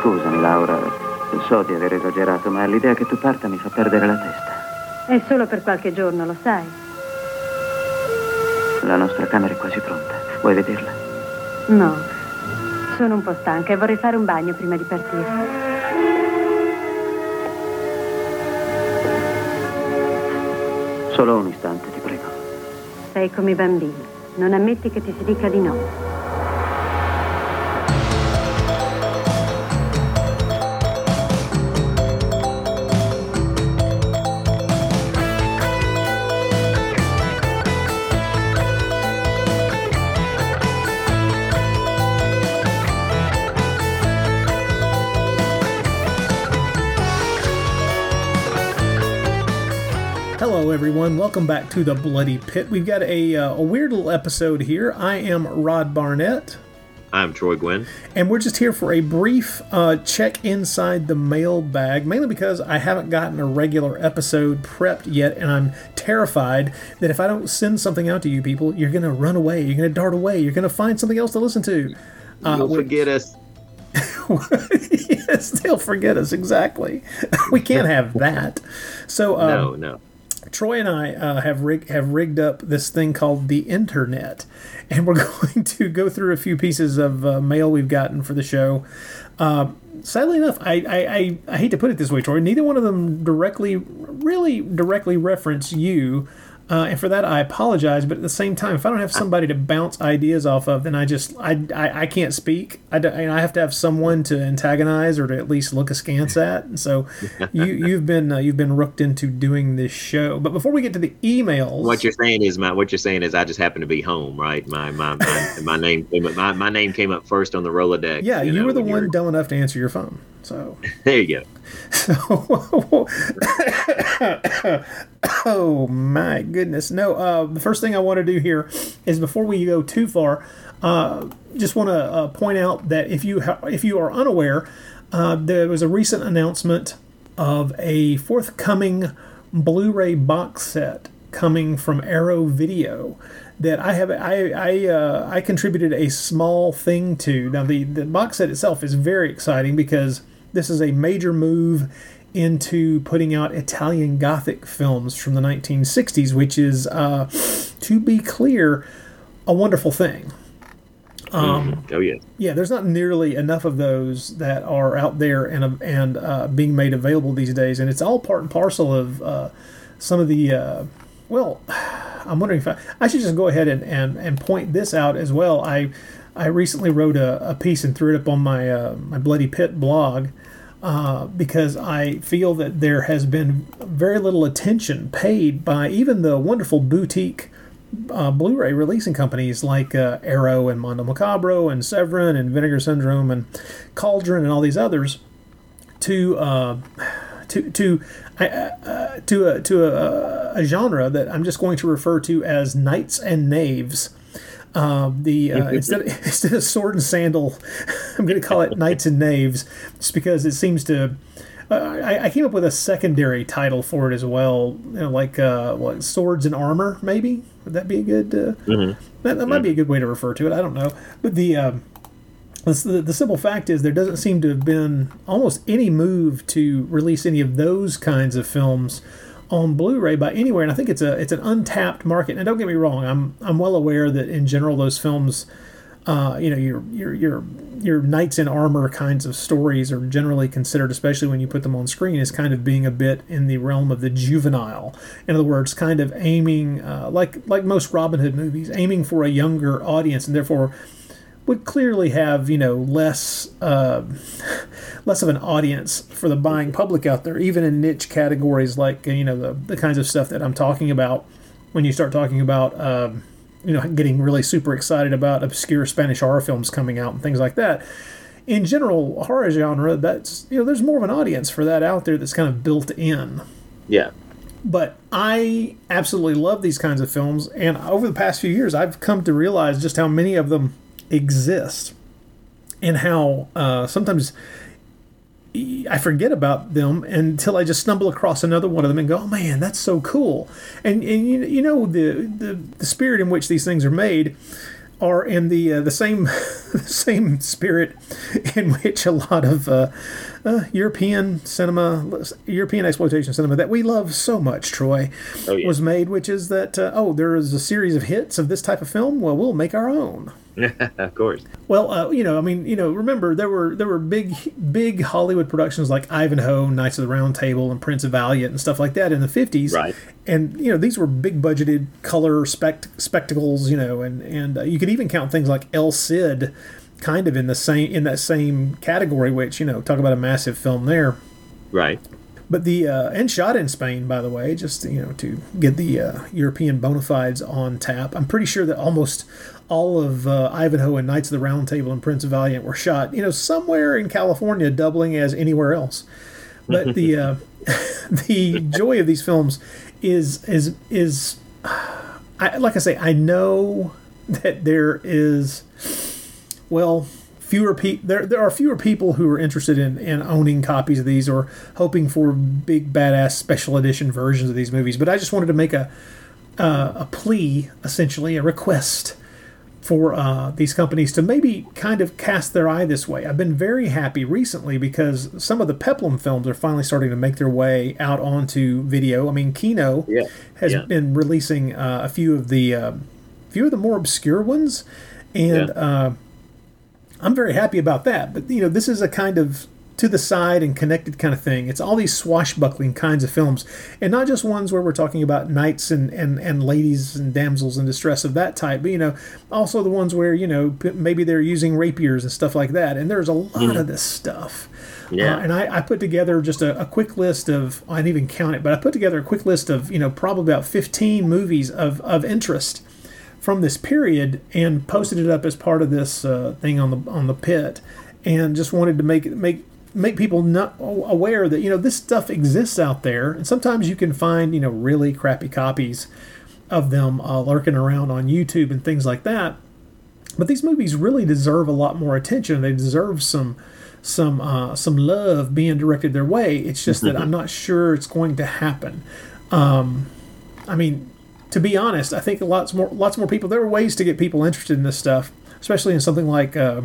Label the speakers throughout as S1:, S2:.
S1: Scusami, Laura. So di aver esagerato, ma l'idea che tu parta mi fa perdere la testa.
S2: È solo per qualche giorno, lo sai.
S1: La nostra camera è quasi pronta. Vuoi vederla?
S2: No. Sono un po' stanca e vorrei fare un bagno prima di partire.
S1: Solo un istante, ti prego.
S2: Sei come i bambini. Non ammetti che ti si dica di no.
S3: Everyone. Welcome back to the Bloody Pit. We've got a, uh, a weird little episode here. I am Rod Barnett,
S4: I'm Troy Guinn.
S3: and we're just here for a brief uh, check inside the mailbag, mainly because I haven't gotten a regular episode prepped yet, and I'm terrified that if I don't send something out to you people, you're going to run away, you're going to dart away, you're going to find something else to listen to. Uh,
S4: You'll forget us.
S3: yes, they'll forget us, exactly. we can't have that. So, um,
S4: no, no.
S3: Troy and I uh, have rig- have rigged up this thing called the internet, and we're going to go through a few pieces of uh, mail we've gotten for the show. Uh, sadly enough, I, I, I, I hate to put it this way, Troy. Neither one of them directly, really directly reference you, uh, and for that I apologize. But at the same time, if I don't have somebody to bounce ideas off of, then I just I, I, I can't speak. I, don't- I have to have someone to antagonize or to at least look askance at. And so you you've been uh, you've been rooked into doing this show. But before we get to the emails,
S4: What you're saying is my what you're saying is I just happen to be home, right? My my my, my name came up, my, my name came up first on the Rolodex.
S3: yeah, you,
S4: know,
S3: were the one dumb enough to answer your phone. So.
S4: There you go.
S3: So, oh my goodness! No, uh, the first thing I want to do here is before we go too far, uh, just want to uh, point out that if you ha- if you are unaware, uh, there was a recent announcement of a forthcoming Blu-ray box set coming from Arrow Video that I have I I uh, I contributed a small thing to. Now the the box set itself is very exciting because this is a major move into putting out Italian Gothic films from the 1960s, which is, uh, to be clear, a wonderful thing. Um,
S4: oh yeah.
S3: Yeah, there's not nearly enough of those that are out there and and uh, being made available these days, and it's all part and parcel of uh, some of the. Uh, well, I'm wondering if I, I should just go ahead and, and, and point this out as well. I I recently wrote a, a piece and threw it up on my uh, my Bloody Pit blog uh, because I feel that there has been very little attention paid by even the wonderful boutique uh, Blu-ray releasing companies like uh, Arrow and Mondo Macabro and Severin and Vinegar Syndrome and Cauldron and all these others to uh, to to uh, uh, to a to a, a genre that I'm just going to refer to as Knights and Knaves. Uh, the uh, instead instead of sword and sandal, I'm going to call it Knights and Knaves, just because it seems to. Uh, I, I came up with a secondary title for it as well, you know, like uh, what swords and armor. Maybe would that be a good? Uh, that, that might be a good way to refer to it. I don't know, but the. Um, the, the simple fact is there doesn't seem to have been almost any move to release any of those kinds of films on Blu-ray by anywhere, and I think it's a it's an untapped market. And don't get me wrong, I'm I'm well aware that in general those films, uh, you know, your your your your knights in armor kinds of stories are generally considered, especially when you put them on screen, as kind of being a bit in the realm of the juvenile. In other words, kind of aiming uh, like like most Robin Hood movies, aiming for a younger audience, and therefore would clearly have you know less uh, less of an audience for the buying public out there, even in niche categories like you know the, the kinds of stuff that I'm talking about. When you start talking about um, you know getting really super excited about obscure Spanish horror films coming out and things like that. In general, horror genre, that's you know there's more of an audience for that out there that's kind of built in
S4: Yeah.
S3: but I absolutely love these kinds of films, and over the past few years, I've come to realize just how many of them exist, and how uh, sometimes I forget about them until I just stumble across another one of them and go, "Oh man, that's so cool!" And and you, you know the, the the spirit in which these things are made. are in the uh, the same same spirit in which a lot of uh, uh, European cinema, European exploitation cinema that we love so much, Troy,
S4: Oh, yeah.
S3: was made. Which is that uh, oh, there is a series of hits of this type of film. Well, we'll make our own.
S4: of course.
S3: Well, uh, you know, I mean, you know, remember there were there were big big Hollywood productions like Ivanhoe, Knights of the Round Table, and Prince of Valiant and stuff like that in the fifties.
S4: Right.
S3: And you know, these were big budgeted color spect- spectacles. You know, and and uh, you could even count things like El Cid, kind of in the same in that same category. Which you know, talk about a massive film there.
S4: Right.
S3: But the uh, and shot in Spain, by the way, just you know to get the uh, European bona fides on tap. I'm pretty sure that almost all of uh, Ivanhoe and Knights of the Round Table and Prince of Valiant were shot, you know, somewhere in California, doubling as anywhere else. But the uh, the joy of these films is is is, I, like I say, I know that there is well fewer people there there are fewer people who are interested in, in owning copies of these or hoping for big badass special edition versions of these movies but i just wanted to make a uh, a plea essentially a request for uh, these companies to maybe kind of cast their eye this way. I've been very happy recently because some of the Peplum films are finally starting to make their way out onto video. I mean, Kino
S4: Yeah,
S3: has
S4: yeah.
S3: been releasing uh, a few of the uh, few of the more obscure ones, and
S4: Yeah.
S3: Uh, I'm very happy about that. But you know, this is a kind of to the side and connected kind of thing. It's all these swashbuckling kinds of films, and not just ones where we're talking about knights and, and, and ladies and damsels in distress of that type, but you know, also the ones where you know maybe they're using rapiers and stuff like that. And there's a lot of this stuff.
S4: Yeah.
S3: Uh, and I, I put together just a, a quick list of I didn't even count it, but I put together a quick list of you know probably about 15 movies of, of interest from this period and posted it up as part of this uh, thing on the on the pit, and just wanted to make make make people not aware that you know this stuff exists out there, and sometimes you can find you know really crappy copies of them uh, lurking around on YouTube and things like that. But these movies really deserve a lot more attention. They deserve some some uh, some love being directed their way. It's just that I'm not sure it's going to happen. Um, I mean, to be honest, I think lots more lots more people. There are ways to get people interested in this stuff, especially in something like uh,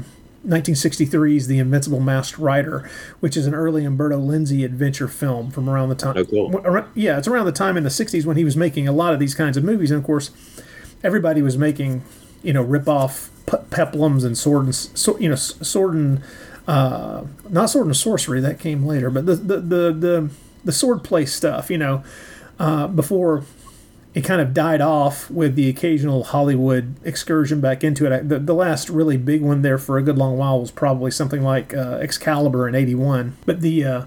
S3: 1963's The Invincible Masked Rider, which is an early Umberto Lenzi adventure film from around the time.
S4: Oh, cool.
S3: Ar- Yeah, it's around the time in the 60s when he was making a lot of these kinds of movies, and of course, everybody was making you know rip off pe- peplums and sword and so, you know sword and uh, not sword and sorcery that came later, but the the the the, the sword play stuff, you know, uh, before it kind of died off with the occasional Hollywood excursion back into it. The, the last really big one there for a good long while was probably something like uh, Excalibur in '81. But the uh,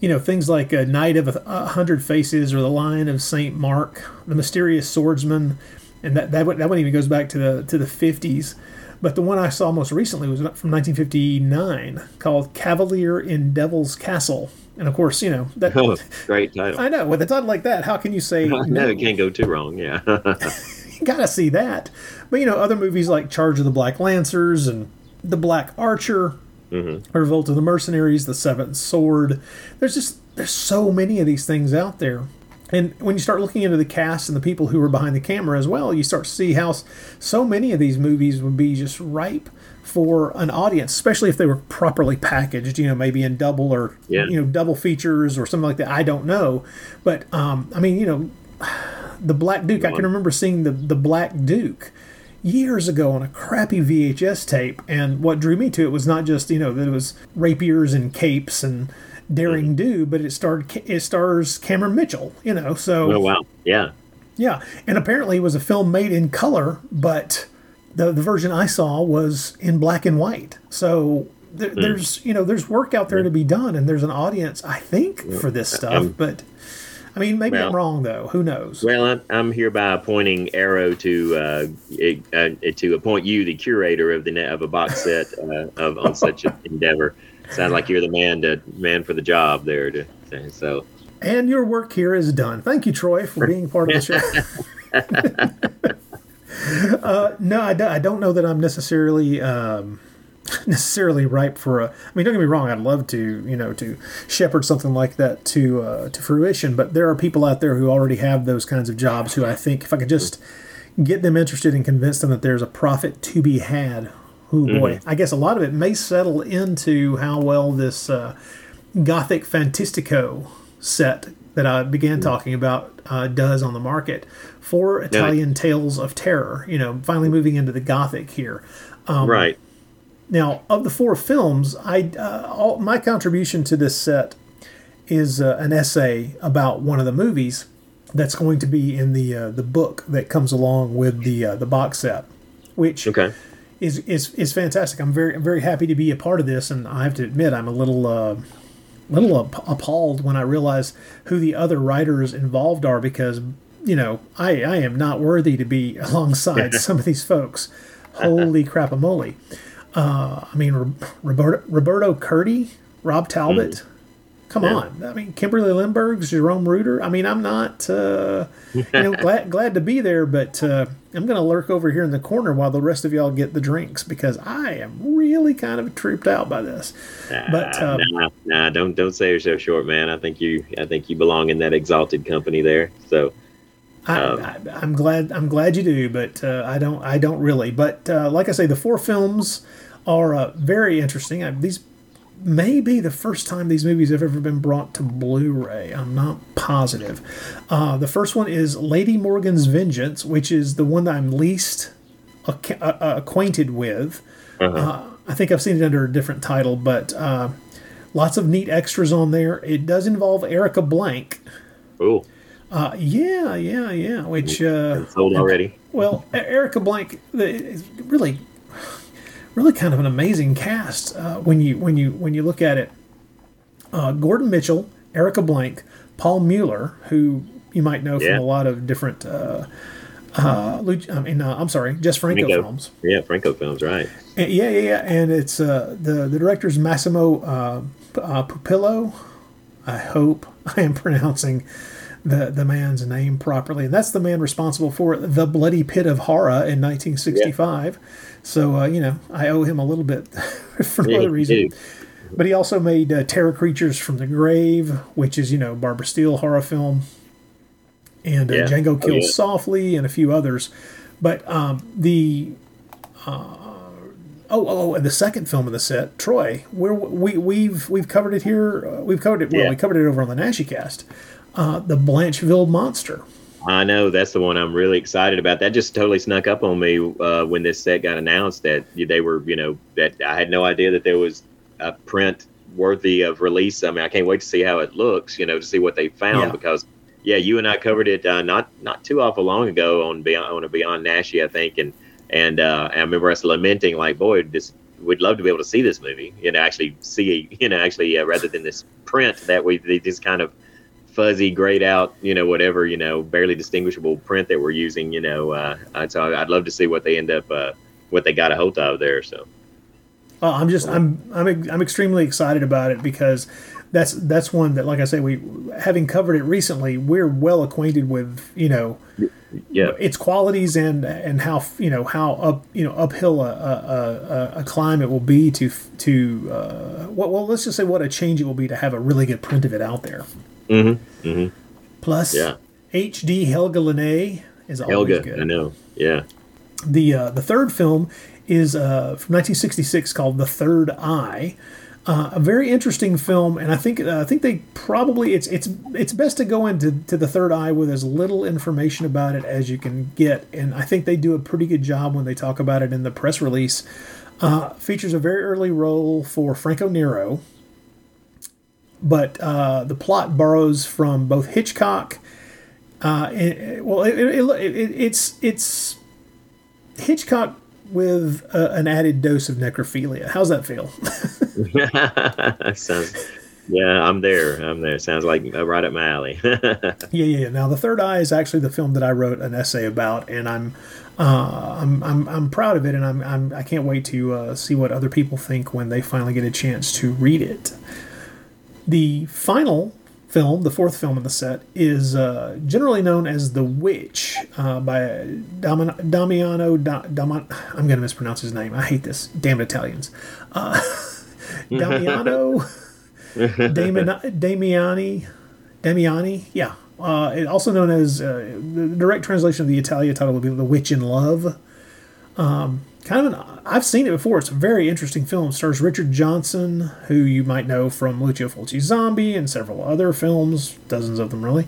S3: you know things like uh, Knight of a, a Hundred Faces or the Lion of Saint Mark, the Mysterious Swordsman, and that that that one even goes back to the to the 50s. But the one I saw most recently was from 1959 called Cavalier in Devil's Castle. And of course, you know that
S4: Oh, great title.
S3: I know with a title like that, how can you say
S4: no, it can't go too wrong. Yeah.
S3: you gotta see that. But you know, other movies like Charge of the Black Lancers and The Black Archer, mm-hmm. Revolt of the Mercenaries, The Seventh Sword. There's just there's so many of these things out there. And when you start looking into the cast and the people who were behind the camera as well, you start to see how so many of these movies would be just ripe for an audience, especially if they were properly packaged. You know, maybe in double or
S4: Yeah.
S3: you know double features or something like that. I don't know, but um, I mean, you know, the Black Duke. I can remember seeing the the Black Duke years ago on a crappy VHS tape, and what drew me to it was not just you know that it was rapiers and capes and daring do, but it starred it stars Cameron Mitchell. You know, so
S4: oh wow. Yeah.
S3: yeah, and apparently it was a film made in color, but the the version I saw was in black and white. So there,
S4: Hmm.
S3: there's you know there's work out there to be done, and there's an audience I think for this stuff.
S4: Um,
S3: but I mean, maybe I'm wrong though. Who knows?
S4: Well, I'm, I'm hereby appointing Arrow to uh, it, uh, to appoint you the curator of the net of a box set uh, of on such an endeavor. Sounds like you're the man to man for the job there. To so
S3: And your work here is done. Thank you, Troy, for being part of the show. uh, no, I, I don't know that I'm necessarily um, necessarily ripe for a. I mean, don't get me wrong. I'd love to, you know, to shepherd something like that to uh, to fruition. But there are people out there who already have those kinds of jobs. Who I think, if I could just get them interested and convince them that there's a profit to be had. Oh boy, I guess a lot of it may settle into how well this uh, Gothic Fantastico set that I began talking about uh, does on the market. Four Italian tales of terror. You know, finally moving into the Gothic here. Um,
S4: right.
S3: Now, of the four films, I uh, all, my contribution to this set is uh, an essay about one of the movies that's going to be in the uh, the book that comes along with the uh, the box set, which
S4: Okay.
S3: Is, is is fantastic. I'm very very happy to be a part of this, and I have to admit I'm a little uh, little ap- appalled when I realize who the other writers involved are because you know I I am not worthy to be alongside some of these folks. Holy crap-a-moly. Uh, I mean, Roberto, Roberto Curti, Rob Talbot. Come
S4: Yeah.
S3: on. I mean, Kimberly Lindbergh, Jerome Reuter. I mean, I'm not, uh, you know, glad, glad to be there, but uh, I'm going to lurk over here in the corner while the rest of y'all get the drinks because I am really kind of tripped out by this. But,
S4: Nah,
S3: um,
S4: nah, nah, don't don't say yourself short, man. I think you I think you belong in that exalted company there. So
S3: I,
S4: Um,
S3: I, I'm glad. I'm glad you do, but uh, I don't. I don't really. But uh, like I say, the four films are uh, very interesting. I, these may be the first time these movies have ever been brought to Blu-ray. I'm not positive. Uh, the first one is Lady Morgan's Vengeance, which is the one that I'm least ac- uh, uh, acquainted with. Uh, I think I've seen it under a different title, but uh, lots of neat extras on there. It does involve Erika Blanc.
S4: oh,
S3: Uh, yeah, yeah, yeah. Which uh,
S4: sold already.
S3: well, Erika Blanc really, really kind of an amazing cast uh, when you when you when you look at it. Uh, Gordon Mitchell, Erika Blanc, Paul Muller, who you might know
S4: Yeah.
S3: from a lot of different. Uh, uh, I mean, uh, I'm sorry, just Franco
S4: Franco.
S3: films.
S4: Yeah, Franco films, right?
S3: And- yeah, yeah, yeah. And it's uh, the the director's Massimo uh, P- uh, Pupillo. I hope I am pronouncing the the man's name properly, and that's the man responsible for the Bloody Pit of Horror in 1965. So uh, you know, I owe him a little bit for no
S4: Yeah,
S3: other reason. But he also made uh, Terror Creatures from the Grave, which is you know Barbara Steele horror film, and uh,
S4: Yeah.
S3: Django
S4: Oh,
S3: Kills
S4: yeah.
S3: Softly, and a few others. But um, the Oh, oh, oh, and the second film of the set, Troy, where we we've we've covered it here. Uh, we've covered it. Well,
S4: Yeah.
S3: we covered it over on the Naschy cast. Uh, the Blancheville Monster.
S4: I know that's the one I'm really excited about. That just totally snuck up on me uh, when this set got announced. That they were, you know, that I had no idea that there was a print worthy of release. I mean, I can't wait to see how it looks. You know, to see what they found
S3: Yeah.
S4: because, yeah, you and I covered it uh, not not too awful long ago on Beyond on a Beyond Naschy, I think, and and uh, I remember us lamenting like, boy, this we'd love to be able to see this movie. You know, actually see, you know, actually uh, rather than this print that we this kind of fuzzy, grayed out, you know, whatever, you know, barely distinguishable print that we're using, you know. Uh, so I'd love to see what they end up, uh, what they got a hold of there. So
S3: Uh, I'm just I'm I'm I'm extremely excited about it because that's that's one that, like I say, we having covered it recently, we're well acquainted with. You know,
S4: yeah,
S3: its qualities and and how you know how up you know uphill a, a, a, a climb it will be to to uh, what well let's just say what a change it will be to have a really good print of it out there.
S4: Mm-hmm. Mm-hmm.
S3: Plus,
S4: Yeah.
S3: HD Helga Liné is always
S4: Helga,
S3: good.
S4: I know, yeah,
S3: The uh, the third film is uh, from 1966 called The Third Eye. Uh, a very interesting film, and I think uh, I think they probably it's it's it's best to go into to the Third Eye with as little information about it as you can get, and I think they do a pretty good job when they talk about it in the press release. Uh, features a very early role for Franco Nero, but uh, the plot borrows from both Hitchcock. Uh, well, it, it, it, it, it's it's Hitchcock with uh, an added dose of necrophilia. How's that feel?
S4: sounds. Yeah, I'm there. I'm there. Sounds like uh, right up my alley.
S3: yeah, yeah, yeah. Now, The Third Eye is actually the film that I wrote an essay about, and I'm uh, I'm, I'm I'm proud of it, and I'm, I'm I can't wait to uh, see what other people think when they finally get a chance to read it. The final film, the fourth film in the set, is uh, generally known as The Witch uh, by Damin- Damiano. Da- Daman- I'm going to mispronounce his name. I hate this. Damn Italians. Uh, Damiano. Damien, Damiani, Damiani, yeah, Uh, it also known as uh, the direct translation of the Italian title would be "The Witch in Love." Um, kind of an I've seen it before. It's a very interesting film. It stars Richard Johnson, who you might know from Lucio Fulci's Zombie and several other films, dozens of them really,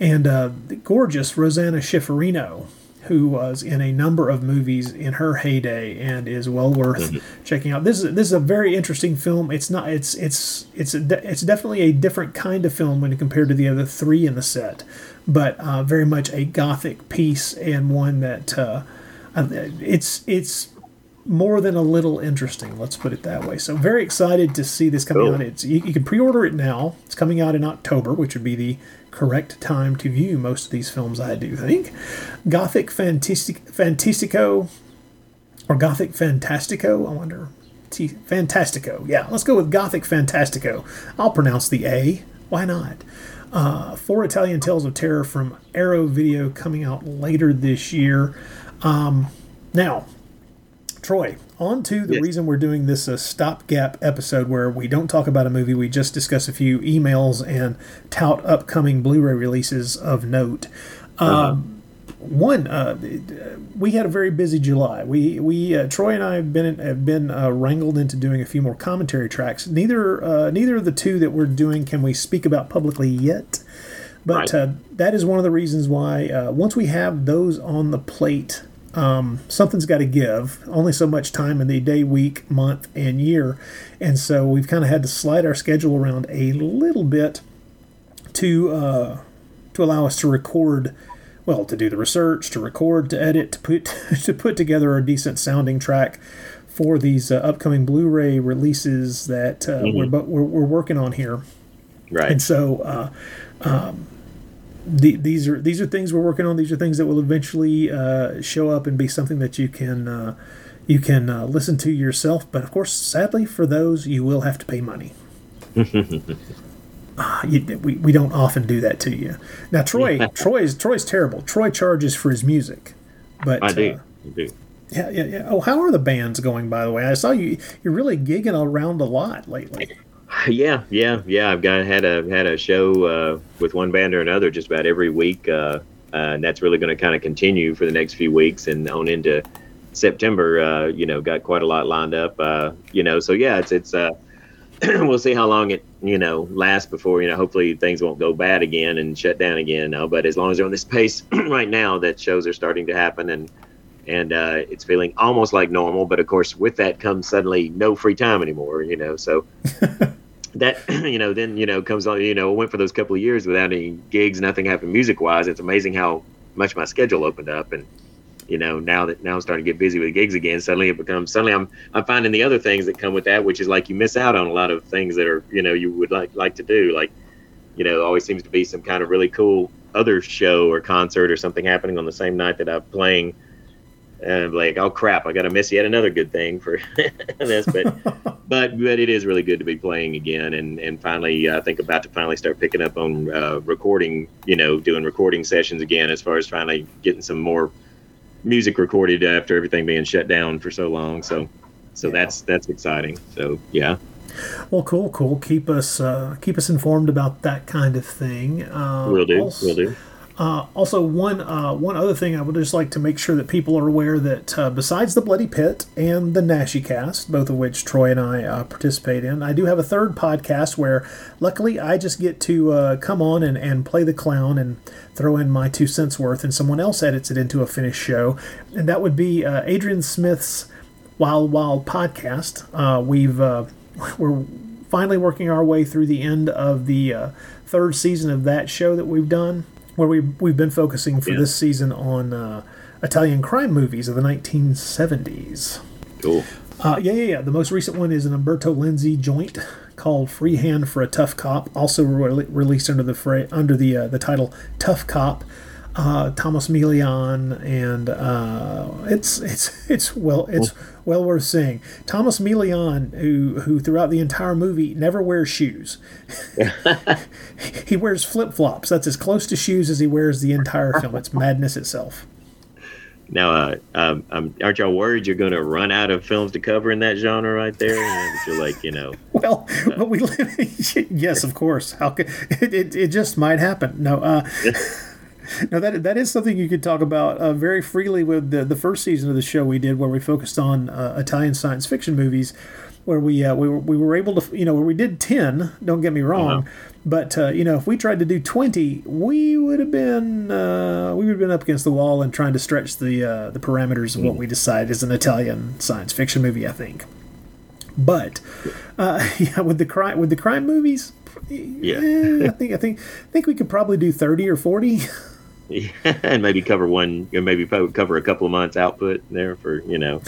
S3: and uh, the gorgeous Rosanna Schiaffino, who was in a number of movies in her heyday and is well worth checking out. This is this is a very interesting film. It's not it's it's it's a, it's definitely a different kind of film when compared to the other three in the set, but uh, very much a gothic piece and one that uh, uh, it's it's more than a little interesting. Let's put it that way. So very excited to see this coming
S4: Cool.
S3: out. It's you, you can pre-order it now. It's coming out in October, which would be the correct time to view most of these films. I do think. Gothic Fantastic Fantastico or Gothic Fantastico. I wonder. T- Fantastico. Yeah, let's go with Gothic Fantastico. I'll pronounce the A. Why not? Uh, four Italian Tales of Terror from Arrow Video coming out later this year. Um, now, Troy, on to the
S4: Yes.
S3: reason we're doing this uh, stopgap episode where we don't talk about a movie, we just discuss a few emails and tout upcoming Blu ray releases of note. Um, one, uh, we had a very busy July. We we uh, Troy and I have been have been uh, wrangled into doing a few more commentary tracks. Neither uh, neither of the two that we're doing can we speak about publicly yet. But
S4: Right.
S3: uh, that is one of the reasons why uh, once we have those on the plate, um, something's got to give. Only so much time in the day, week, month, and year, and so we've kind of had to slide our schedule around a little bit to uh, to allow us to record. Well, to do the research, to record, to edit, to put to put together a decent sounding track for these uh, upcoming Blu-ray releases that uh, we're, we're we're working on here.
S4: Right.
S3: And so, uh, um, the, these are these are things we're working on. These are things that will eventually uh, show up and be something that you can uh, you can uh, listen to yourself. But of course, sadly for those, you will have to pay money. Ah, you, we, we don't often do that to you. Now, Troy Troy's Troy's terrible. Troy charges for his music, but
S4: I do.
S3: uh,
S4: I do.
S3: yeah, yeah, yeah. Oh, how are the bands going? By the way, I saw you. You're really gigging around a lot lately.
S4: Yeah, yeah, yeah. I've got had a had a show uh, with one band or another just about every week, uh, uh, and that's really going to kind of continue for the next few weeks and on into September. Uh, you know, got quite a lot lined up. Uh, you know, so yeah, it's it's. We'll see how long it you know lasts before you know. Hopefully things won't go bad again and shut down again. Now, but as long as they're on this pace right now, that shows are starting to happen and. And uh, it's feeling almost like normal, but of course, with that comes suddenly no free time anymore. You know, so that you know then you know comes on you know went for those couple of years without any gigs nothing happened music wise it's amazing how much my schedule opened up and you know now that now i'm starting to get busy with gigs again suddenly it becomes suddenly i'm i'm finding the other things that come with that which is like you miss out on a lot of things that are you know you would like like to do. Like you know always seems to be some kind of really cool other show or concert or something happening on the same night that i'm playing and I'm like, oh crap, I got to miss yet another good thing for this. But but but it is really good to be playing again, and and finally, I think about to finally start picking up on uh, recording. You know, doing recording sessions again, as far as finally getting some more music recorded after everything being shut down for so long. So so that's that's exciting. So yeah.
S3: Well, cool, cool. Keep us uh, keep us informed about that kind of thing. Uh,
S4: Will do.
S3: Also,
S4: Will do.
S3: Uh, also, one uh, one other thing I would just like to make sure that people are aware that uh, besides the Bloody Pit and the Naschy Cast, both of which Troy and I uh, participate in, I do have a third podcast where, luckily, I just get to uh, come on and, and play the clown and throw in my two cents worth, and someone else edits it into a finished show, and that would be uh, Adrian Smith's Wild Wild podcast. We've we're finally working our way through the end of the third season of that show that we've done, where we we've been focusing for
S4: Yeah.
S3: this season on uh, Italian crime movies of the 1970s.
S4: Cool.
S3: Uh, yeah, yeah, yeah. The most recent one is an Umberto Lenzi joint called "Free Hand for a Tough Cop," also re- released under the fra- under the uh, the title "Tough Cop." Uh, Tomas Milian, and uh, it's it's it's well it's well worth seeing. Tomas Milian, who who throughout the entire movie never wears shoes. he wears flip flops. That's as close to shoes as he wears the entire film. It's madness itself.
S4: now, uh, um, um, aren't y'all worried you're going to run out of films to cover in that genre right there? You know, that you're like, you know,
S3: Well, but we live. yes, of course. How could it, it? It just might happen. No, uh, no. That that is something you could talk about uh, very freely with the the first season of the show we did, where we focused on uh, Italian science fiction movies, where we uh, we were we were able to you know where we did ten. Don't get me wrong,
S4: Uh-huh.
S3: but uh, you know if we tried to do twenty, we would have been uh, we would have been up against the wall and trying to stretch the uh, the parameters of what we decide is an Italian science fiction movie. I think. But uh, yeah, with the crime with the crime movies,
S4: Yeah.
S3: eh, I think I think I think we could probably do thirty or forty.
S4: and maybe cover one, maybe cover a couple of months output there for you know.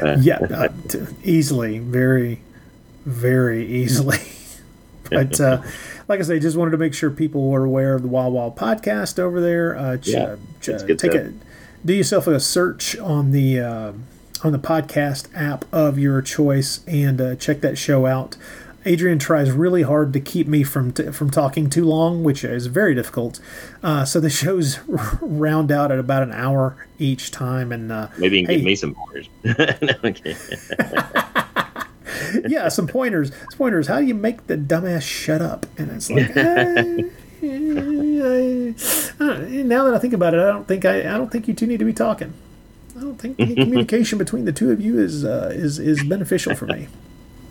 S4: Uh,
S3: yeah, uh, t- easily, very, very easily. but uh, like I say, just wanted to make sure people were aware of the Wild Wild podcast over there. Uh, ch-
S4: Yeah,
S3: ch-
S4: that's good
S3: take
S4: stuff.
S3: a do yourself a search on the uh, on the podcast app of your choice and uh, check that show out. Adrian tries really hard to keep me from t- from talking too long, which is very difficult. Uh, so the shows round out at about an hour each time, and uh,
S4: Maybe you can
S3: hey,
S4: give me some pointers.
S3: yeah, some pointers. Some pointers. How do you make the dumbass shut up? And it's like, now that I think about it, I don't think I, I don't think you two need to be talking. I don't think any communication between the two of you is uh, is is beneficial for me.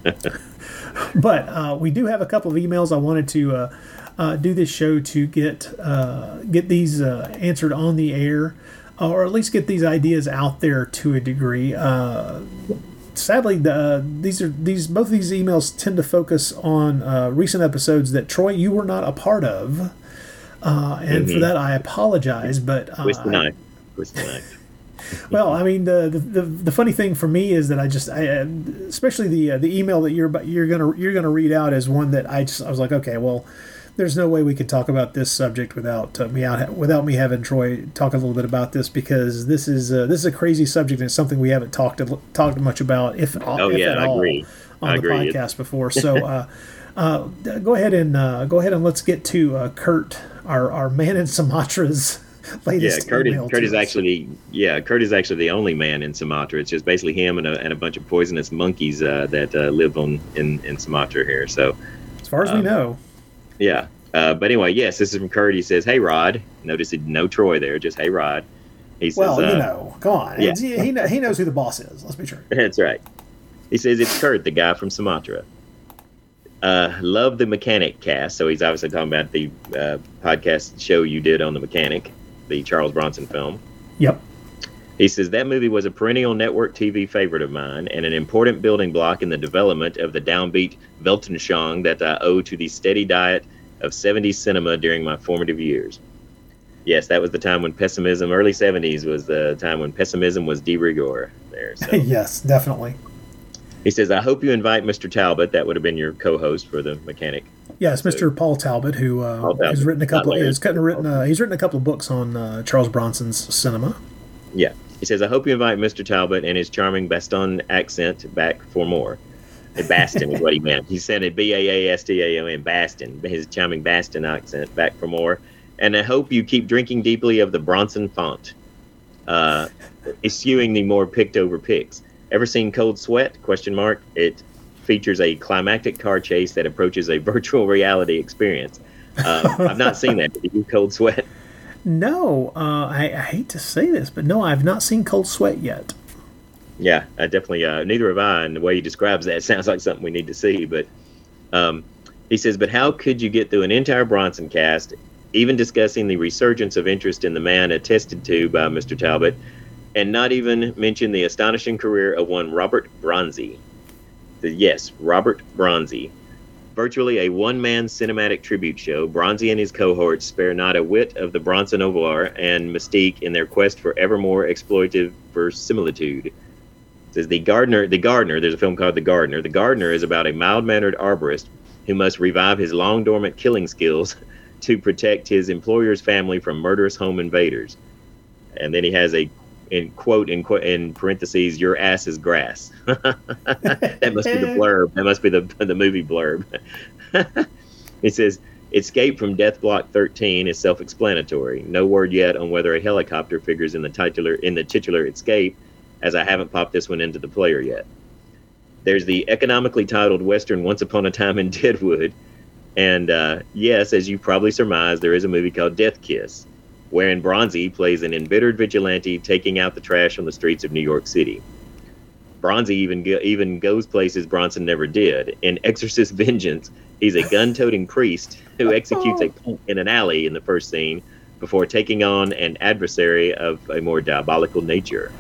S3: but uh, we do have a couple of emails. I wanted to uh, uh, do this show to get uh, get these uh, answered on the air, or at least get these ideas out there to a degree. Uh, sadly, the, these are these both of these emails tend to focus on uh, recent episodes that Troy you were not a part of, uh, and for that I apologize. But uh,
S4: the knife. Twist the knife.
S3: Well, I mean, the, the the the funny thing for me is that I just, I, uh, especially the uh, the email that you're you're gonna you're gonna read out is one that I just I was like, okay, well, there's no way we could talk about this subject without uh, me out without me having Troy talk a little bit about this because this is uh, this is a crazy subject and it's something we haven't talked talked much about if
S4: Oh
S3: if
S4: yeah,
S3: at
S4: I
S3: all
S4: agree.
S3: on
S4: I
S3: the
S4: agree.
S3: podcast before. So. Uh, uh, go ahead and uh, go ahead and let's get to uh, Kurt, our, our man in Sumatra's
S4: Yeah, Kurt is, Kurt is actually yeah, Kurt is actually the only man in Sumatra. It's just basically him and a, and a bunch of poisonous monkeys uh, that uh, live on in, in Sumatra here. So
S3: as far as we
S4: um,
S3: know.
S4: yeah, uh, but anyway, yes, this is from Kurt. He says, "Hey Rod." Notice it, no Troy there, just "Hey Rod." He says,
S3: Well,
S4: uh,
S3: you know, come on.
S4: yeah.
S3: He, kn- he knows who the boss is. Let's be true.
S4: That's right. He says it's Kurt, the guy from Sumatra. Uh, love the Mechanic cast. So he's obviously talking about the uh, podcast show you did on the Mechanic, the Charles Bronson film.
S3: Yep.
S4: He says that movie was a perennial network TV favorite of mine and an important building block in the development of the downbeat Weltanschauung that I owe to the steady diet of 70s cinema during my formative years. Yes, that was the time when pessimism, early 70s was the time when pessimism was de rigueur there. So.
S3: yes, definitely.
S4: He says, I hope you invite Mr. Talbot. That would have been your co host for the mechanic.
S3: Yes, Mr. Paul Talbot, who uh,
S4: Paul Talbot.
S3: has written a couple.
S4: Larry.
S3: He's written, uh, he's written a couple of books on uh, Charles Bronson's cinema.
S4: Yeah. He says, I hope you invite Mr. Talbot and his charming Baston accent back for more. Baston is what he meant. He said it B A A S T A O N, Baston, his charming Baston accent back for more. And I hope you keep drinking deeply of the Bronson font, uh, eschewing the more picked over picks. Ever seen Cold Sweat? Question mark. It features a climactic car chase that approaches a virtual reality experience. Uh, I've not seen that. Did you Cold Sweat?
S3: No, uh, I, I hate to say this, but no, I've not seen Cold Sweat yet.
S4: Yeah, I definitely. Uh, neither have I. And the way he describes that sounds like something we need to see. But um, he says, "But how could you get through an entire Bronson cast, even discussing the resurgence of interest in the man attested to by Mr. Talbot, and not even mention the astonishing career of one Robert Bronzi. The, yes, Robert Bronzi. Virtually a one man cinematic tribute show, Bronzi and his cohorts spare not a whit of the Bronson oeuvre and mystique in their quest for ever more exploitive verisimilitude says the gardener the gardener there's a film called the gardener the gardener is about a mild-mannered arborist who must revive his long dormant killing skills to protect his employer's family from murderous home invaders and then he has a in quote in, qu- in parentheses your ass is grass. That must be the blurb. That must be the the movie blurb. It says Escape from Death Block 13 is self-explanatory. No word yet on whether a helicopter figures in the titular in the titular Escape, as I haven't popped this one into the player yet. There's the economically titled Western Once Upon a Time in Deadwood, and uh, yes, as you probably surmised, there is a movie called Death Kiss, wherein Bronzi plays an embittered vigilante taking out the trash on the streets of New York City. Bronzi even go, even goes places Bronson never did. In Exorcist Vengeance, he's a gun-toting priest who executes a punk in an alley in the first scene before taking on an adversary of a more diabolical nature.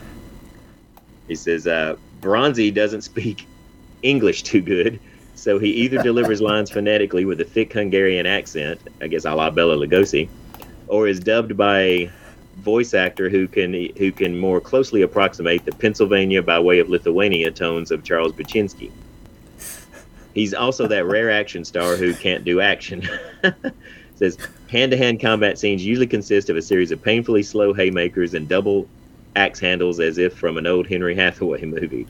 S4: He says uh, Bronzi doesn't speak English too good, so he either delivers lines phonetically with a thick Hungarian accent, I guess a la Bela Lugosi, or is dubbed by a voice actor who can who can more closely approximate the Pennsylvania by way of Lithuania tones of Charles Buchinsky. He's also that rare action star who can't do action. Says hand-to-hand combat scenes usually consist of a series of painfully slow haymakers and double axe handles, as if from an old Henry Hathaway movie.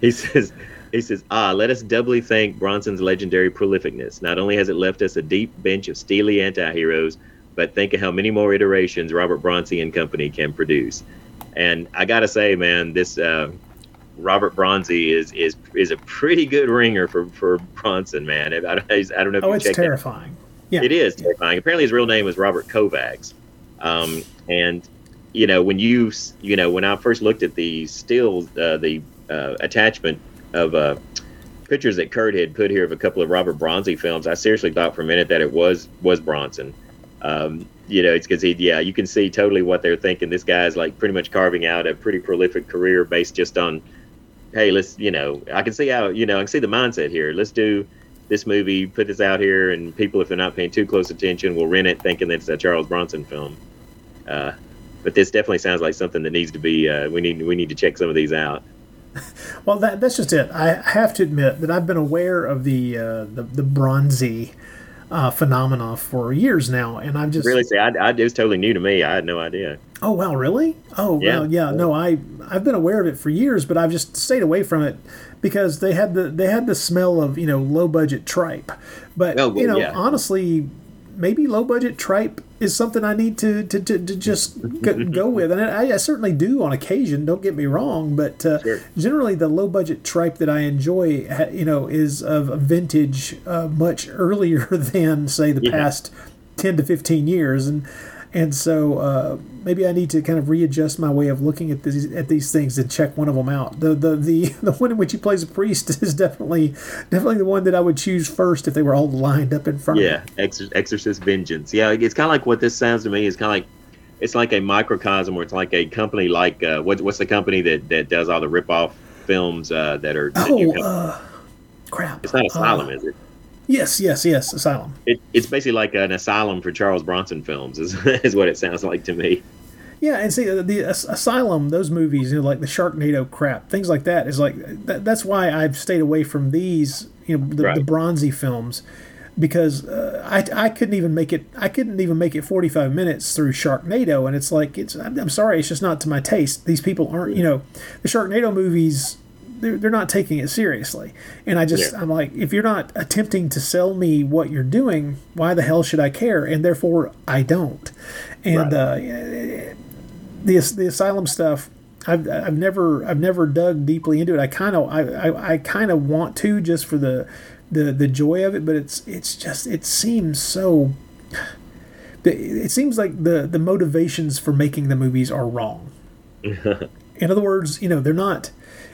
S4: He says. He says, Ah, let us doubly thank Bronson's legendary prolificness. Not only has it left us a deep bench of steely anti heroes, but think of how many more iterations Robert Bronson and company can produce. And I gotta say, man, this uh, Robert Bronzi is is is a pretty good ringer for for Bronson, man. I, I, I don't know if
S3: Oh,
S4: you
S3: it's
S4: checked
S3: terrifying. Yeah.
S4: it is terrifying. Apparently, his real name was Robert Kovacs. Um, and you know, when you you know when I first looked at the stills, uh, the uh, attachment of uh, pictures that Kurt had put here of a couple of Robert Bronzi films, I seriously thought for a minute that it was was Bronson. Um, you know, it's because he, yeah, you can see totally what they're thinking. This guy's like pretty much carving out a pretty prolific career based just on, hey, let's, you know, I can see how, you know, I can see the mindset here. Let's do this movie, put this out here, and people, if they're not paying too close attention, will rent it thinking that it's a Charles Bronson film. Uh, but this definitely sounds like something that needs to be. Uh, we need we need to check some of these out.
S3: Well, that, that's just it. I have to admit that I've been aware of the uh, the, the bronzi uh, phenomena for years now, and I've just
S4: Really, say, I, I, it was totally new to me. I had no idea.
S3: Oh wow, really? Oh
S4: Yeah.
S3: well, yeah. No, I I've been aware of it for years, but I've just stayed away from it because they had the they had the smell of you know low budget tripe. But
S4: Oh, well,
S3: you know,
S4: yeah.
S3: honestly, maybe low budget tripe is something I need to to, to, to just go, go with, and I, I certainly do on occasion. Don't get me wrong, but uh,
S4: Sure.
S3: generally the low budget tripe that I enjoy, you know, is of a vintage uh, much earlier than say the
S4: Yeah.
S3: past ten to fifteen years, and and so uh, maybe I need to kind of readjust my way of looking at these at these things and check one of them out. The the the, the one in which he plays a priest is definitely definitely the one that I would choose first if they were all lined up in front of me.
S4: Yeah, Exor- Exorcist Vengeance. Yeah, it's kind of like what this sounds to me is kind of like it's like a microcosm, where it's like a company like uh, what, what's the company that, that does all the rip-off films uh, that are. that
S3: Oh, uh, crap!
S4: it's not Asylum,
S3: Uh,
S4: is it?
S3: Yes, yes, yes. Asylum.
S4: it? It's basically like an asylum for Charles Bronson films, is, is what it sounds like to me.
S3: Yeah, and see the, the Asylum, those movies, you know, like the Sharknado crap, things like that, is like that, that's why I've stayed away from these, you know, the, the bronzi films, because uh, I I couldn't even make it I couldn't even make it forty five minutes through Sharknado, and it's like it's I'm, I'm sorry, it's just not to my taste. These people aren't, you know, the Sharknado movies. They're, they're not taking it seriously, and I just
S4: Yeah.
S3: I'm like, if you're not attempting to sell me what you're doing, why the hell should I care? And therefore, I don't. And
S4: Right.
S3: uh, the the asylum stuff I've, I've never I've never dug deeply into it. I kind of I, I, I kind of want to just for the, the the joy of it, but it's it's just it seems so. It seems like the the motivations for making the movies are wrong. In other words, you know they're not.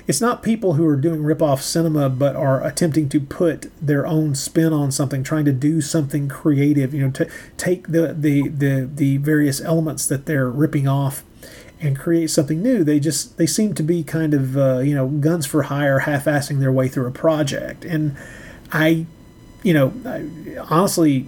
S3: It's not people who are doing rip-off cinema, but are attempting to put their own spin on something, trying to do something creative. You know, to take the the the, the various elements that they're ripping off and create something new. They just they seem to be kind of uh, you know guns for hire, half-assing their way through a project. And I, you know, I, honestly,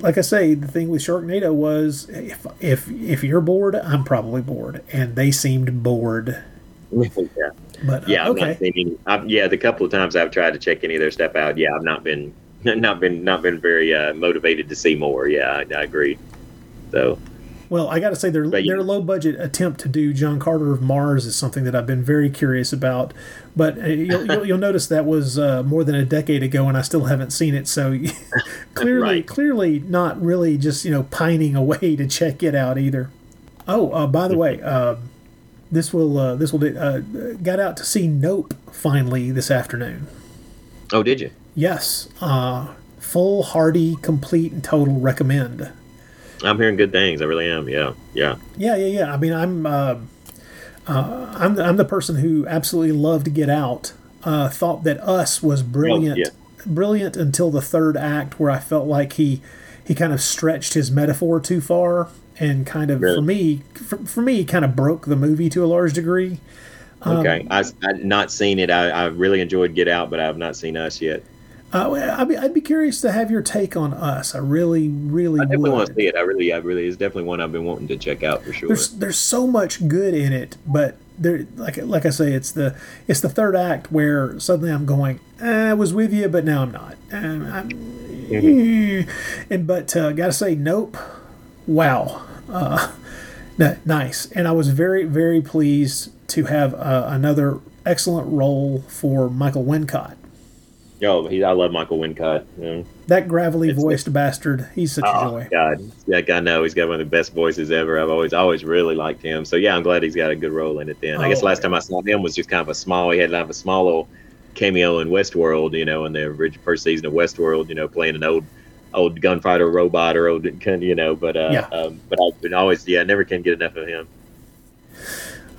S3: like I say, the thing with Sharknado was if if if you're bored, I'm probably bored, and they seemed bored.
S4: yeah,
S3: But uh,
S4: yeah. I've
S3: okay,
S4: seen I've, yeah, the couple of times I've tried to check any of their stuff out, yeah, I've not been not been not been very uh, motivated to see more. Yeah, I, I agree. So,
S3: Well, I got to say, their
S4: But you-
S3: their low budget attempt to do John Carter of Mars is something that I've been very curious about. But uh, you'll, you'll, you'll notice that was uh, more than a decade ago, and I still haven't seen it. So clearly,
S4: Right.
S3: clearly not really just you know pining away to check it out either. Oh, uh, by the way, uh, this will uh, this will do, uh, got out to see Nope finally this afternoon.
S4: Oh, did you?
S3: Yes, uh, full, hearty, complete, and total recommend.
S4: I'm hearing good things. I really am. Yeah, yeah.
S3: Yeah, yeah, yeah. I mean, I'm uh, uh, I'm the, I'm the person who absolutely loved Get Out. Uh, thought that Us was brilliant,
S4: Oh, yeah.
S3: brilliant until the third act, where I felt like he he kind of stretched his metaphor too far, and kind of for me for, for me kind of broke the movie to a large degree. Um,
S4: Okay. I, I've not seen it. I, I really enjoyed Get Out, but I have not seen Us yet.
S3: Uh, I'd, be, I'd be curious to have your take on Us. I really, really
S4: I definitely want to see it. I really, I really, it's definitely one I've been wanting to check out for sure.
S3: there's there's so much good in it, but there like like I say, it's the it's the third act where suddenly I'm going, eh, I was with you, but now I'm not. Um, I'm,
S4: Mm-hmm.
S3: And but uh, gotta say, nope, wow, uh, nice, and I was very very pleased to have uh, another excellent role for Michael Wincott.
S4: Yo, he, I love Michael Wincott. Yeah.
S3: That gravelly
S4: It's-
S3: voiced bastard, he's such a
S4: Oh
S3: joy.
S4: God, that guy know he's got one of the best voices ever. I've always, always really liked him. So yeah, I'm glad he's got a good role in it. Then I guess
S3: Oh,
S4: last time I saw him was just kind of a small. He had kind of a small little cameo in Westworld, you know, in the first season of Westworld, you know, playing an old, old gunfighter robot or old, you know. But uh,
S3: Yeah.
S4: um, but I've been always, yeah, I never can get enough of him.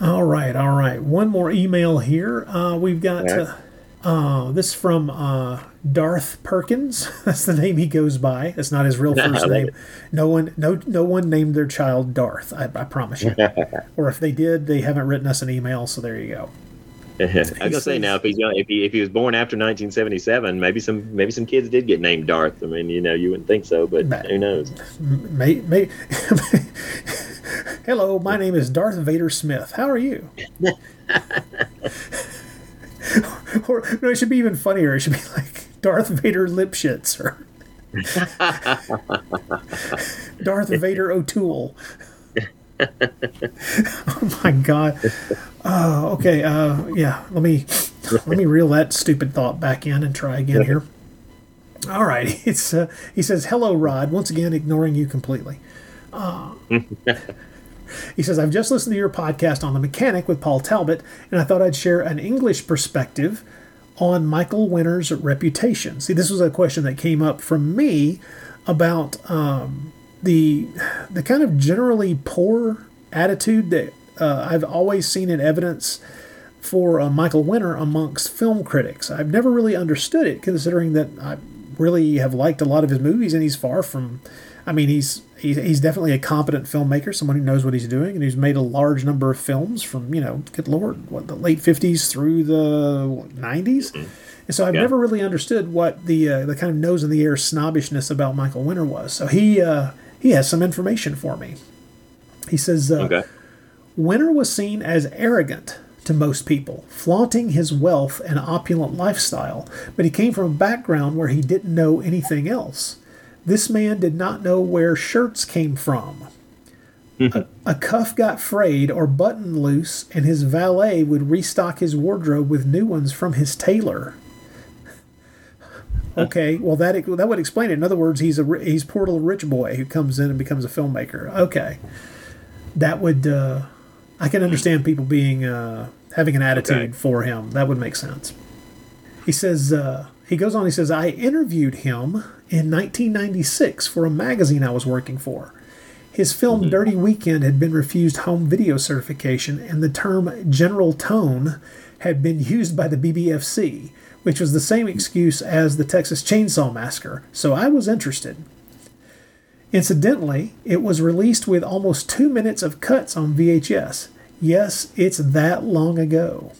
S3: All right, all right. One more email here. Uh, we've got
S4: right.
S3: uh, uh, this from uh, Darth Perkins. That's the name he goes by. That's not his real first name. No one, no, no one named their child Darth. I, I promise you. or if they did, they haven't written us an email. So there you go.
S4: I was gonna say now if he's young, if he if he was born after 1977, maybe some maybe some kids did get named Darth. I mean, you know, you wouldn't think so, but who knows?
S3: May, may, Hello, my name is Darth Vader Smith. How are you? or no, it should be even funnier. It should be like Darth Vader Lipschitz or Darth Vader O'Toole. oh my god. Oh, okay. Uh, yeah. Let me let me reel that stupid thought back in and try again here. All right. It's uh, he says, "Hello, Rod." Once again, ignoring you completely. Uh, he says, "I've just listened to your podcast on the mechanic with Paul Talbot, and I thought I'd share an English perspective on Michael Winner's reputation." See, this was a question that came up from me about um, the the kind of generally poor attitude that uh, I've always seen in evidence for uh, Michael Winner amongst film critics. I've never really understood it, considering that I really have liked a lot of his movies, and he's far from. I mean, he's he's, he's definitely a competent filmmaker, someone who knows what he's doing, and he's made a large number of films from you know, good lord, what the late fifties through the nineties. And so I've
S4: Yeah.
S3: never really understood what the uh, the kind of nose in the air snobbishness about Michael Winner was. So he uh, he has some information for me. He says, uh,
S4: Okay.
S3: Winner was seen as arrogant to most people, flaunting his wealth and opulent lifestyle, but he came from a background where he didn't know anything else. This man did not know where shirts came from. a, a cuff got frayed or button loose, and his valet would restock his wardrobe with new ones from his tailor. Okay, well that that would explain it. In other words, he's a he's poor little rich boy who comes in and becomes a filmmaker. Okay, that would uh, I can understand people being uh, having an attitude
S4: Okay.
S3: for him. That would make sense. He says uh, he goes on. He says I interviewed him in 1996 for a magazine I was working for. His film Dirty Weekend had been refused home video certification, and the term general tone had been used by the BBFC, which was the same excuse as the Texas Chainsaw Massacre. So I was interested. Incidentally, it was released with almost two minutes of cuts on VHS. Yes, it's that long ago.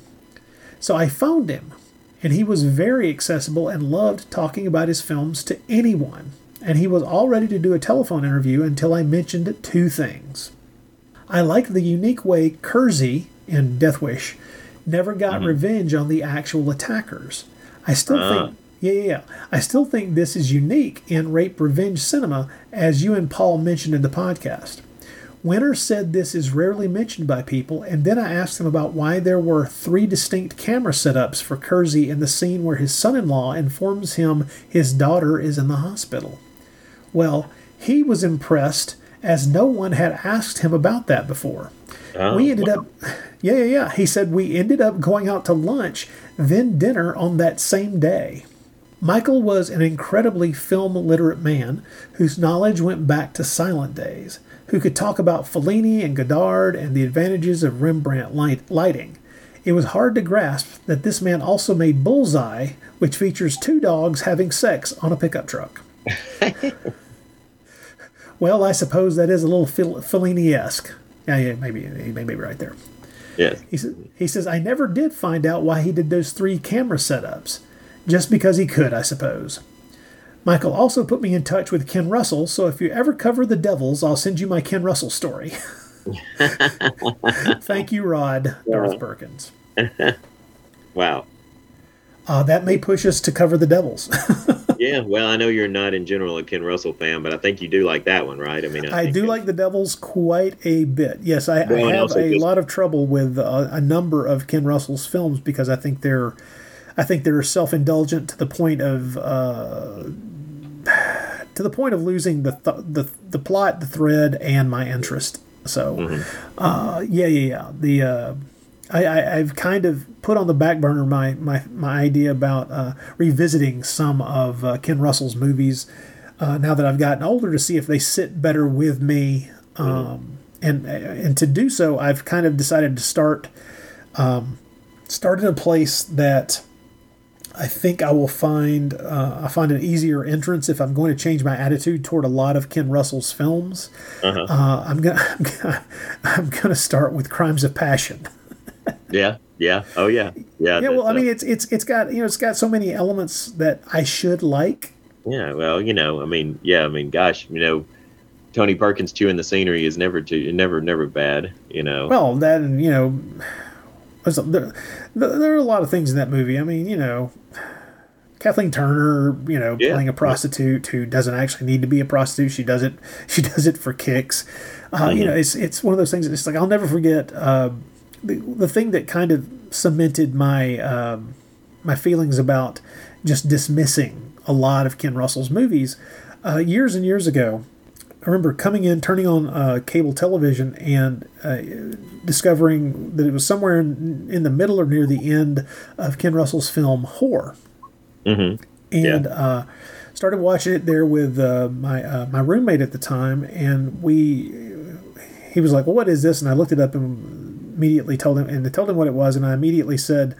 S3: So I phoned him, and he was very accessible and loved talking about his films to anyone. And he was all ready to do a telephone interview until I mentioned two things. I liked the unique way Kersey in Death Wish never got mm-hmm. revenge on the actual attackers. I still
S4: Ah.
S3: think yeah, yeah, yeah. I still think this is unique in rape revenge cinema, as you and Paul mentioned in the podcast. Winner said this is rarely mentioned by people, and then I asked him about why there were three distinct camera setups for Kersey in the scene where his son in law informs him his daughter is in the hospital. Well, he was impressed as no one had asked him about that before.
S4: Oh,
S3: we ended up, yeah, yeah, yeah. He said we ended up going out to lunch, then dinner on that same day. Michael was an incredibly film literate man whose knowledge went back to silent days, who could talk about Fellini and Godard and the advantages of Rembrandt light- lighting. It was hard to grasp that this man also made Bullseye, which features two dogs having sex on a pickup truck. well, I suppose that is a little Fel- Fellini-esque. Yeah, yeah, maybe he may be right there.
S4: Yes.
S3: He, sa- he says, I never did find out why he did those three camera setups. Just because he could, I suppose. Michael also put me in touch with Ken Russell, so if you ever cover the Devils, I'll send you my Ken Russell story. Thank you, Rod, Darth Perkins.
S4: Wow.
S3: Uh, that may push us to cover the Devils.
S4: Yeah. Well, I know you're not in general a Ken Russell fan, but I think you do like that one, right? I mean,
S3: I
S4: think
S3: do like the Devils quite a bit. Yes, I, I have a
S4: just-
S3: lot of trouble with uh, a number of Ken Russell's films because I think they're, I think they're self-indulgent to the point of, uh, to the point of losing the th- the the plot, the thread, and my interest. So,
S4: Mm-hmm.
S3: uh, yeah, yeah, yeah. The uh, I, I, I've kind of put on the back burner my my, my idea about uh, revisiting some of uh, Ken Russell's movies uh, now that I've gotten older to see if they sit better with me. Um, and and to do so, I've kind of decided to start um, start in a place that I think I will find uh, I find an easier entrance if I'm going to change my attitude toward a lot of Ken Russell's films.
S4: Uh-huh.
S3: Uh, I'm gonna I'm gonna I'm gonna start with Crimes of Passion.
S4: Yeah. Yeah. Oh, yeah. Yeah.
S3: Yeah, well, I
S4: uh,
S3: mean, it's it's it's got you know it's got so many elements that I should like.
S4: Yeah, well, you know, I mean, yeah, I mean, gosh, you know, Tony Perkins chewing the scenery is never too, never, never bad. You know,
S3: Well, that and you know, there, there are a lot of things in that movie. I mean, you know, Kathleen Turner, you know,
S4: Yeah.
S3: playing a prostitute who doesn't actually need to be a prostitute. She does it. She does it for kicks. Uh, You know, it's it's one of those things. That it's like I'll never forget. Uh, the the thing that kind of cemented my um, my feelings about just dismissing a lot of Ken Russell's movies uh, years and years ago. I remember coming in, turning on uh, cable television, and uh, discovering that it was somewhere in, in the middle or near the end of Ken Russell's film Whore.
S4: Mhm.
S3: And uh, started watching it there with uh, my uh, my roommate at the time, and we he was like, "Well, what is this?" And I looked it up and immediately told him, and I told him what it was, and I immediately said,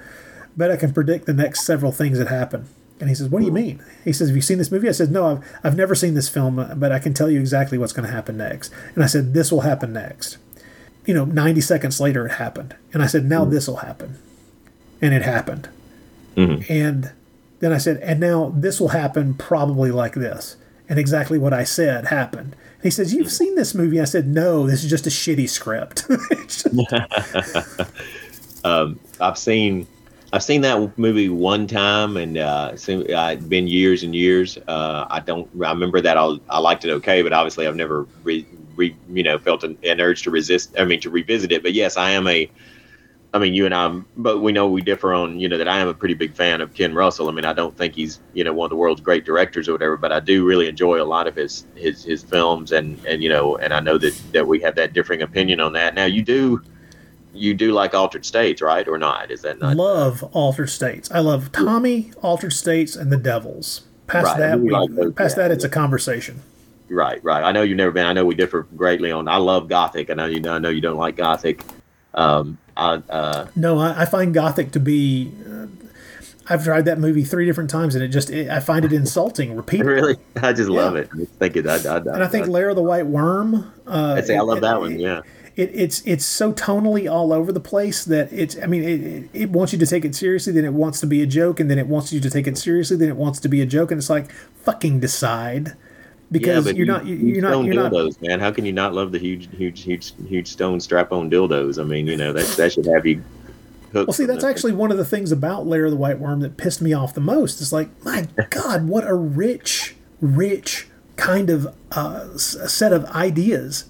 S3: "Bet I can predict the next several things that happen." And he says, "What do you mean?" He says, "Have you seen this movie?" I said, "No, I've I've never seen this film, but I can tell you exactly what's going to happen next." And I said, "This will happen next." You know, ninety seconds later, it happened, and I said, "Now mm-hmm. this will happen," and it happened. Mm-hmm. And then I said, "And now this will happen probably like this," and exactly what I said happened. And he says, "You've seen this movie?" I said, "No, this is just a shitty script."
S4: Um, I've seen, I've seen that movie one time, and uh, uh, it's been years and years. Uh, I don't, I remember that I, I liked it okay, but obviously I've never, re, re, you know, felt an, an urge to resist. I mean, to revisit it. But yes, I am a. I mean, you and I, but we know we differ on, you know, that I am a pretty big fan of Ken Russell. I mean, I don't think he's, you know, one of the world's great directors or whatever, but I do really enjoy a lot of his his his films, and and you know, and I know that that we have that differing opinion on that. Now, you do, you do like Altered States, right, or not? Is that not?
S3: love Altered States. I love Tommy, Altered States, and the Devils. Past
S4: Right,
S3: that, we,
S4: like
S3: past
S4: yeah.
S3: that, it's a conversation.
S4: Right, right. I know you've never been. I know we differ greatly on. I love Gothic. I know you. I know you don't like Gothic. Um, I, uh,
S3: No, I, I find Gothic to be. Uh, I've tried that movie three different times, and it just it, I find it insulting repeatedly.
S4: really, I just love
S3: Yeah.
S4: it. I think it. I, I,
S3: And I think Lair of the White Worm. Uh,
S4: I'd say I love
S3: it-
S4: that one. Yeah.
S3: it, it's it's so tonally all over the place that it's I mean it, it wants you to take it seriously then it wants to be a joke and then it wants you to take it seriously then it wants to be a joke and it's like fucking decide because
S4: yeah,
S3: you're
S4: you-
S3: not you-
S4: you
S3: you're not you're not
S4: dildos, man. How can you not love the huge, huge, huge, huge stone strap-on dildos? I mean, you know that that should have you. hooked
S3: well see that's actually one of the things about Lair of the White Worm that pissed me off the most it's like my god what a rich rich kind of uh, set of ideas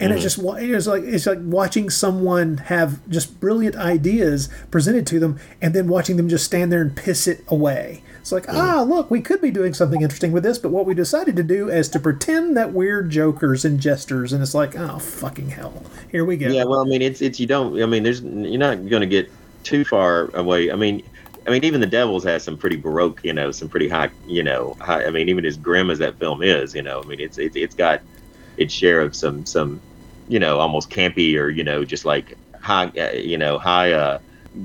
S3: and it's just it's like it's like watching someone have just brilliant ideas presented to them, and then watching them just stand there and piss it away. It's like, ah, look, we could be doing something interesting with this, but what we decided to do is to pretend that we're jokers and jesters, and it's like, oh, fucking hell, here we go.
S4: Yeah, well, I mean, it's it's you don't. I mean, there's you're not going to get too far away. I mean, I mean, even the Devils has some pretty baroque, you know, some pretty high, you know, high. I mean, even as grim as that film is, you know, I mean, it's it's it's got its share of some some, you know, almost campy or you know, just like high, uh, you know, high. uh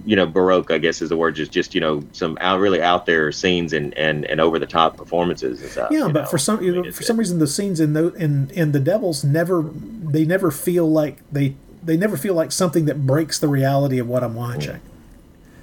S4: you know, baroque, I guess is the word. Just, just you know, some out, really out there scenes and, and, and over the top performances and stuff.
S3: Yeah, but
S4: know.
S3: for some
S4: I mean,
S3: for some reason the scenes in the in in the Devils never they never feel like they they never feel like something that breaks the reality of what I'm watching.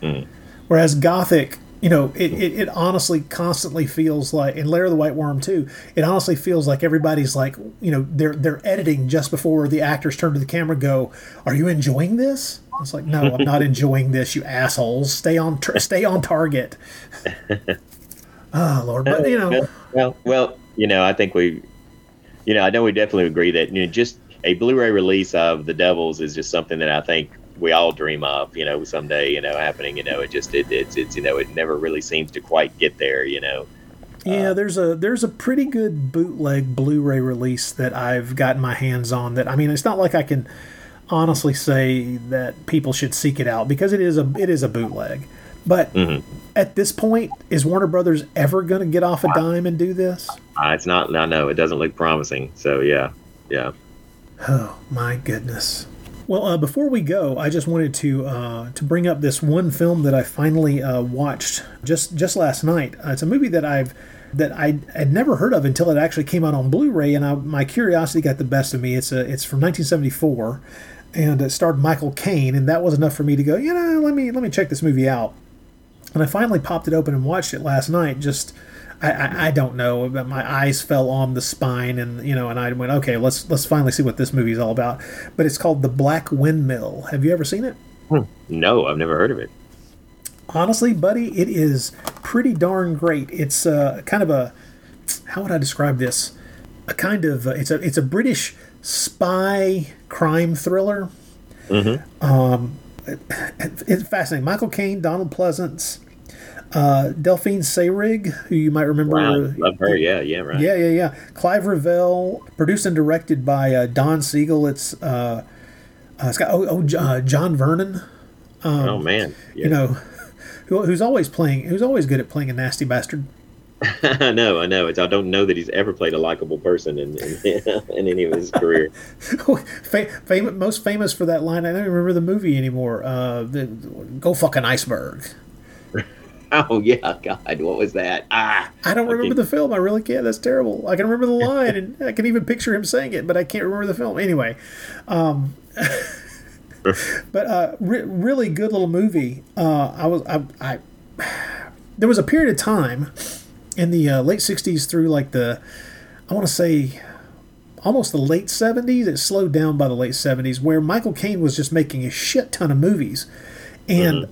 S4: Mm.
S3: Whereas Gothic, you know, it, it, it honestly constantly feels like in Lair of the White Worm too, it honestly feels like everybody's like, you know, they're they're editing just before the actors turn to the camera and go, Are you enjoying this? It's like, no, I'm not enjoying this, you assholes. Stay on tr- stay on target. oh Lord, but you know,
S4: well, well, you know, I think we, you know, I know we definitely agree that you know, just a Blu-ray release of The Devils is just something that I think we all dream of. You know, someday, you know, happening. You know, it just it, it's it's you know, it never really seems to quite get there. You know.
S3: Yeah, there's a there's a pretty good bootleg Blu-ray release that I've gotten my hands on. That I mean, it's not like I can honestly say that people should seek it out because it is a it is a bootleg. But at this point, is Warner Brothers ever going to get off a dime and do this?
S4: Uh, it's not. I know it doesn't look promising. So yeah, yeah.
S3: Oh my goodness. Well, uh, before we go, I just wanted to uh, to bring up this one film that I finally uh, watched just just last night. Uh, it's a movie that I've that I had never heard of until it actually came out on Blu-ray, and I, my curiosity got the best of me. It's a it's from 1974, and it starred Michael Caine, and that was enough for me to go, you know, let me let me check this movie out. And I finally popped it open and watched it last night. Just I, I, I don't know, but my eyes fell on the spine, and you know, and I went, okay, let's let's finally see what this movie is all about. But it's called The Black Windmill. Have you ever seen it?
S4: No, I've never heard of it.
S3: Honestly, buddy, it is pretty darn great. It's uh, kind of a how would I describe this? A kind of uh, it's a it's a British spy crime thriller. Um, it- it's fascinating. Michael Caine, Donald Pleasence, uh, Delphine Seyrig, who you might remember.
S4: Wow, love her. Yeah, yeah, right.
S3: Yeah, yeah, yeah. Clive Revill, produced and directed by uh, Don Siegel. It's uh, uh, it's got oh, oh uh, John Vernon.
S4: oh man. Yeah.
S3: You know, who, who's always playing, who's always good at playing a nasty bastard.
S4: I know, I know. It's, I don't know that he's ever played a likable person in in, in any of his career.
S3: Fa- famous, most famous for that line. I don't remember the movie anymore. Uh, the, go fuck an iceberg.
S4: Oh yeah, God, what was that? Ah,
S3: I don't remember
S4: Okay.
S3: the film. I really can't. That's terrible. I can remember the line, and I can even picture him saying it, but I can't remember the film. Anyway, um, but uh, re- really good little movie. Uh, I was I, I there was a period of time in the uh, late '60s through like the I want to say almost the late '70s. It slowed down by the late '70s, where Michael Caine was just making a shit ton of movies, and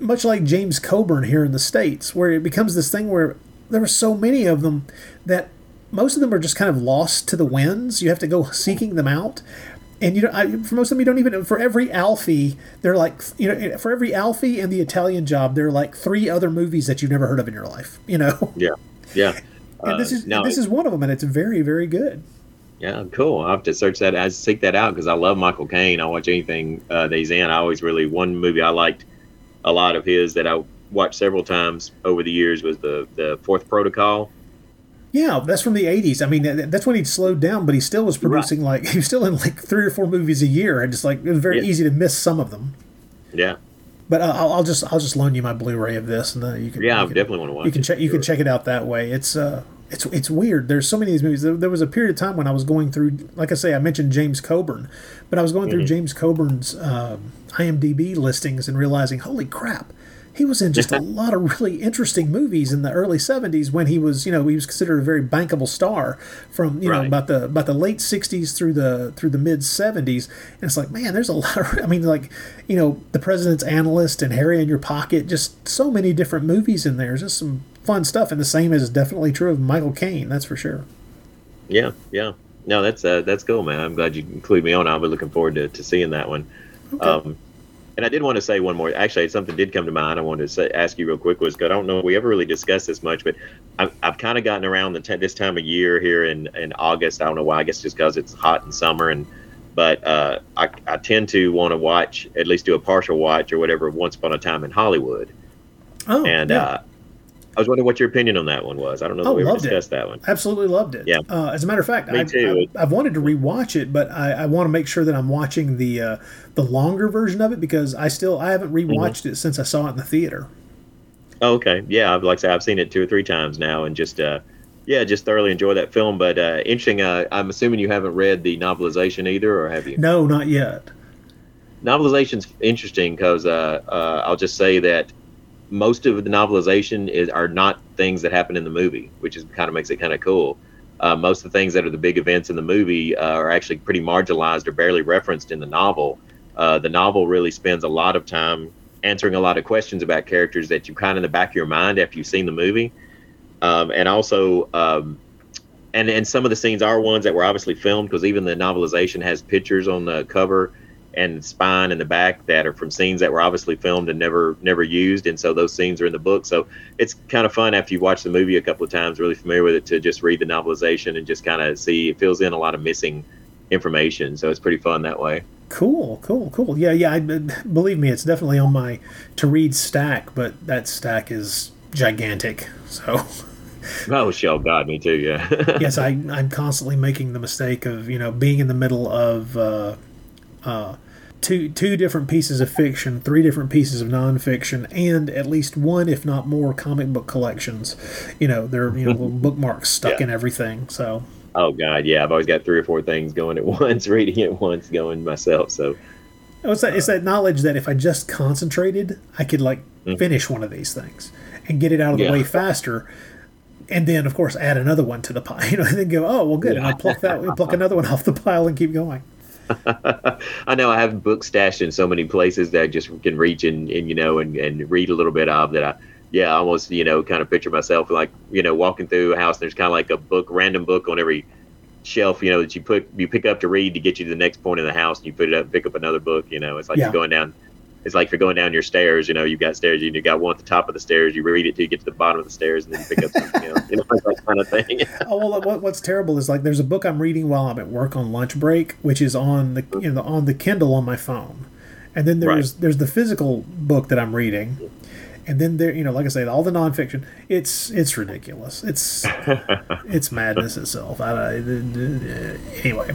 S3: much like James Coburn here in the States, where it becomes this thing where there are so many of them that most of them are just kind of lost to the winds. You have to go seeking them out. And you know, I, for most of them, you don't even. For every Alfie, they're like you know, for every Alfie and the Italian Job, there are like three other movies that you've never heard of in your life. You know,
S4: yeah, yeah.
S3: and this
S4: Uh,
S3: is
S4: no,
S3: this is one of them, and it's very very good.
S4: Yeah, cool. I have to search that. I seek that out because I love Michael Caine. I watch anything uh, that he's in. I always really one movie I liked a lot of his that I watched several times over the years was the the Fourth Protocol.
S3: Yeah, that's from the '80s. I mean, that's when he'd slowed down, but he still was producing like he was still in like three or four movies a year, and just like it was very
S4: Yeah.
S3: easy to miss some of them.
S4: Yeah,
S3: But uh, I'll, I'll just I'll just loan you my Blu-ray of this, and then you can
S4: yeah. I
S3: can,
S4: definitely want to watch.
S3: you can check you can check it out that way. It's uh it's it's weird. There's so many of these movies. There, there was a period of time when I was going through, like I say, I mentioned James Coburn, but I was going through
S4: Mm-hmm.
S3: James Coburn's um, IMDb listings and realizing, holy crap, he was in just a lot of really interesting movies in the early '70s when he was, you know, he was considered a very bankable star from you know about the about the late '60s through the through the mid '70s, and it's like, man, there's a lot of, I mean, like, you know, The President's Analyst and Harry in Your Pocket, just so many different movies in there. Just some fun stuff, and the same is definitely true of Michael Caine. That's for sure.
S4: Yeah, yeah. no, that's uh, that's cool, man. I'm glad you include me on. I'll be looking forward to, to seeing that one.
S3: Okay.
S4: Um, and I did want to say one more. Actually, something did come to mind. I wanted to say, ask you real quick was I don't know if we ever really discussed this much, but I've, I've kind of gotten around the t- this time of year here in, in August. I don't know why. I guess just because it's hot in summer, and but uh, I, I tend to want to watch at least do a partial watch or whatever. Once upon a time in Hollywood,
S3: oh,
S4: and
S3: yeah.
S4: uh, I was wondering what your opinion on that one was. I don't know
S3: Oh,
S4: if we ever
S3: loved it.
S4: that one.
S3: Absolutely loved it.
S4: Yeah.
S3: Uh, as a matter of fact,
S4: Me
S3: I,
S4: too.
S3: I, have wanted to rewatch it, but I, I want to make sure that I'm watching the uh, the longer version of it because I still I haven't
S4: Mm-hmm.
S3: rewatched it since I saw it in the theater.
S4: Oh, okay. Yeah, I've like I said, I've seen it two or three times now, and just uh, yeah, just thoroughly enjoy that film. But uh, interesting. Uh, I'm assuming you haven't read the novelization either, or have you?
S3: No, not yet.
S4: Novelization's interesting because uh, uh, I'll just say that most of the novelization is are not things that happen in the movie, which is kind of makes it kind of cool. Uh, most of the things that are the big events in the movie uh, are actually pretty marginalized or barely referenced in the novel. Uh, the novel really spends a lot of time answering a lot of questions about characters that you kind of in the back of your mind after you've seen the movie, um, and also. Um, and, and some of the scenes are ones that were obviously filmed because even the novelization has pictures on the cover and spine in the back that are from scenes that were obviously filmed and never never used and so those scenes are in the book so it's kind of fun after you watch the movie a couple of times really familiar with it to just read the novelization and just kind of see it fills in a lot of missing information so it's pretty fun that way
S3: Cool, cool, cool. Yeah, yeah. I, believe me, it's definitely on my to read stack, but that stack is gigantic. So
S4: oh shell god me too yeah
S3: yes, I I'm constantly making the mistake of you know being in the middle of uh, uh, two two different pieces of fiction, three different pieces of nonfiction, and at least one, if not more, comic book collections. You know, they're you know little bookmarks stuck
S4: Yeah.
S3: in everything. So
S4: oh god yeah i've always got three or four things going at once reading at once going myself so
S3: Oh, it's that it's that knowledge that if I just concentrated, I could like
S4: Mhm.
S3: finish one of these things and get it out of the
S4: Yeah.
S3: way faster. And then, of course, add another one to the pile. You know, and then go, oh well, good. And I pluck that, pluck another one off the pile, and keep going.
S4: I know I have books stashed in so many places that I just can reach and, and you know and, and read a little bit of that I yeah I almost you know kind of picture myself like you know walking through a house and there's kind of like a book random book on every shelf you know that you put you pick up to read to get you to the next point in the house and you put it up pick up another book you know it's like
S3: Yeah.
S4: you're going down it's like if you're going down your stairs you know you've got stairs you got one at the top of the stairs you read it till you get to the bottom of the stairs and then you pick up something else you know that kind of thing.
S3: Oh well, what, what's terrible is like there's a book I'm reading while I'm at work on lunch break, which is on the you know on the Kindle on my phone, and then there's there's the physical book that I'm reading, and then there you know like I said all the nonfiction. It's it's ridiculous. It's it's madness itself. I, I- anyway,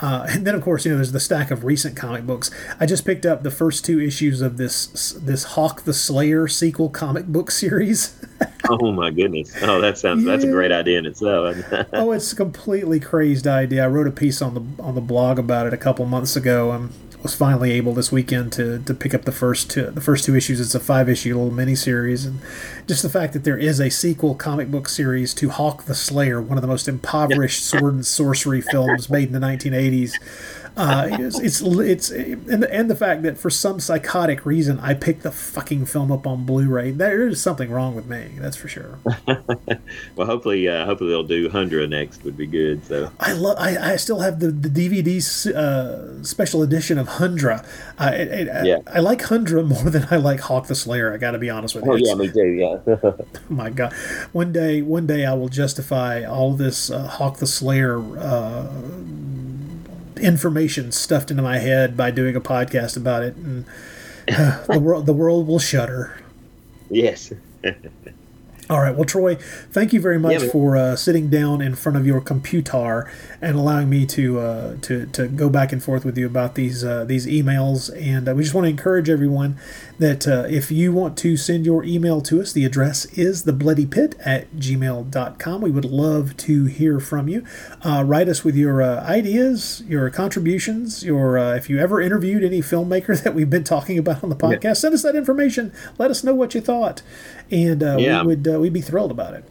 S3: uh, and then of course you know there's the stack of recent comic books. I just picked up the first two issues of this this Hawk the Slayer sequel comic book series.
S4: oh my goodness oh that sounds that's a great idea in itself
S3: oh, it's a completely crazed idea. I wrote a piece on the on the blog about it a couple months ago, and was finally able this weekend to, to pick up the first two, the first two issues. It's a five issue little mini series, and just the fact that there is a sequel comic book series to Hawk the Slayer, one of the most impoverished sword and sorcery films made in the 1980s. Uh, it's, it's it's and the, and the fact that for some psychotic reason I picked the fucking film up on Blu-ray. There is something wrong with me. That's for sure.
S4: Well, hopefully, uh, hopefully they'll do Hundra next. Would be good. So
S3: I love. I, I still have the the DVD uh, special edition of Hundra. I, it, I-
S4: Yeah.
S3: I like Hundra more than I like Hawk the Slayer. I got to be honest with you.
S4: oh yeah, me too. Yeah.
S3: oh my God, one day, one day I will justify all this uh, Hawk the Slayer uh, information stuffed into my head by doing a podcast about it, and uh, the world the world will shudder.
S4: yes.
S3: All right. Well, Troy, thank you very much
S4: Yeah,
S3: for uh, sitting down in front of your computer and allowing me to uh, to to go back and forth with you about these uh, these emails. And uh, we just want to encourage everyone that uh, if you want to send your email to us, the address is thebloodypit at gmail.com. We would love to hear from you. Uh, write us with your uh, ideas, your contributions, your uh, if you ever interviewed any filmmaker that we've been talking about on the podcast, send us that information. Let us know what you thought, and uh,
S4: Yeah.
S3: we would uh, we'd be thrilled about it.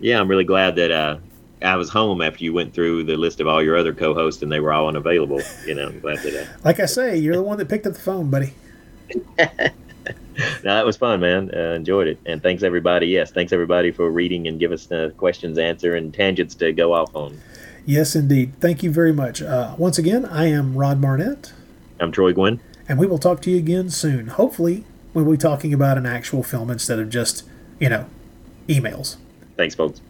S4: Yeah, I'm really glad that uh, I was home after you went through the list of all your other co-hosts and they were all unavailable. You know, I'm glad that. Uh,
S3: Like I say, you're the one that picked up the phone, buddy.
S4: no, that was fun, man. Uh, enjoyed it, and thanks everybody. Yes, thanks everybody for reading and give us questions, answer, and tangents to go off on.
S3: Yes, indeed. Thank you very much. Uh, once again, I am Rod Barnett,
S5: I'm Troy Guinn.
S3: and we will talk to you again soon. Hopefully, we'll be talking about an actual film instead of just, you know, emails.
S5: Thanks, folks.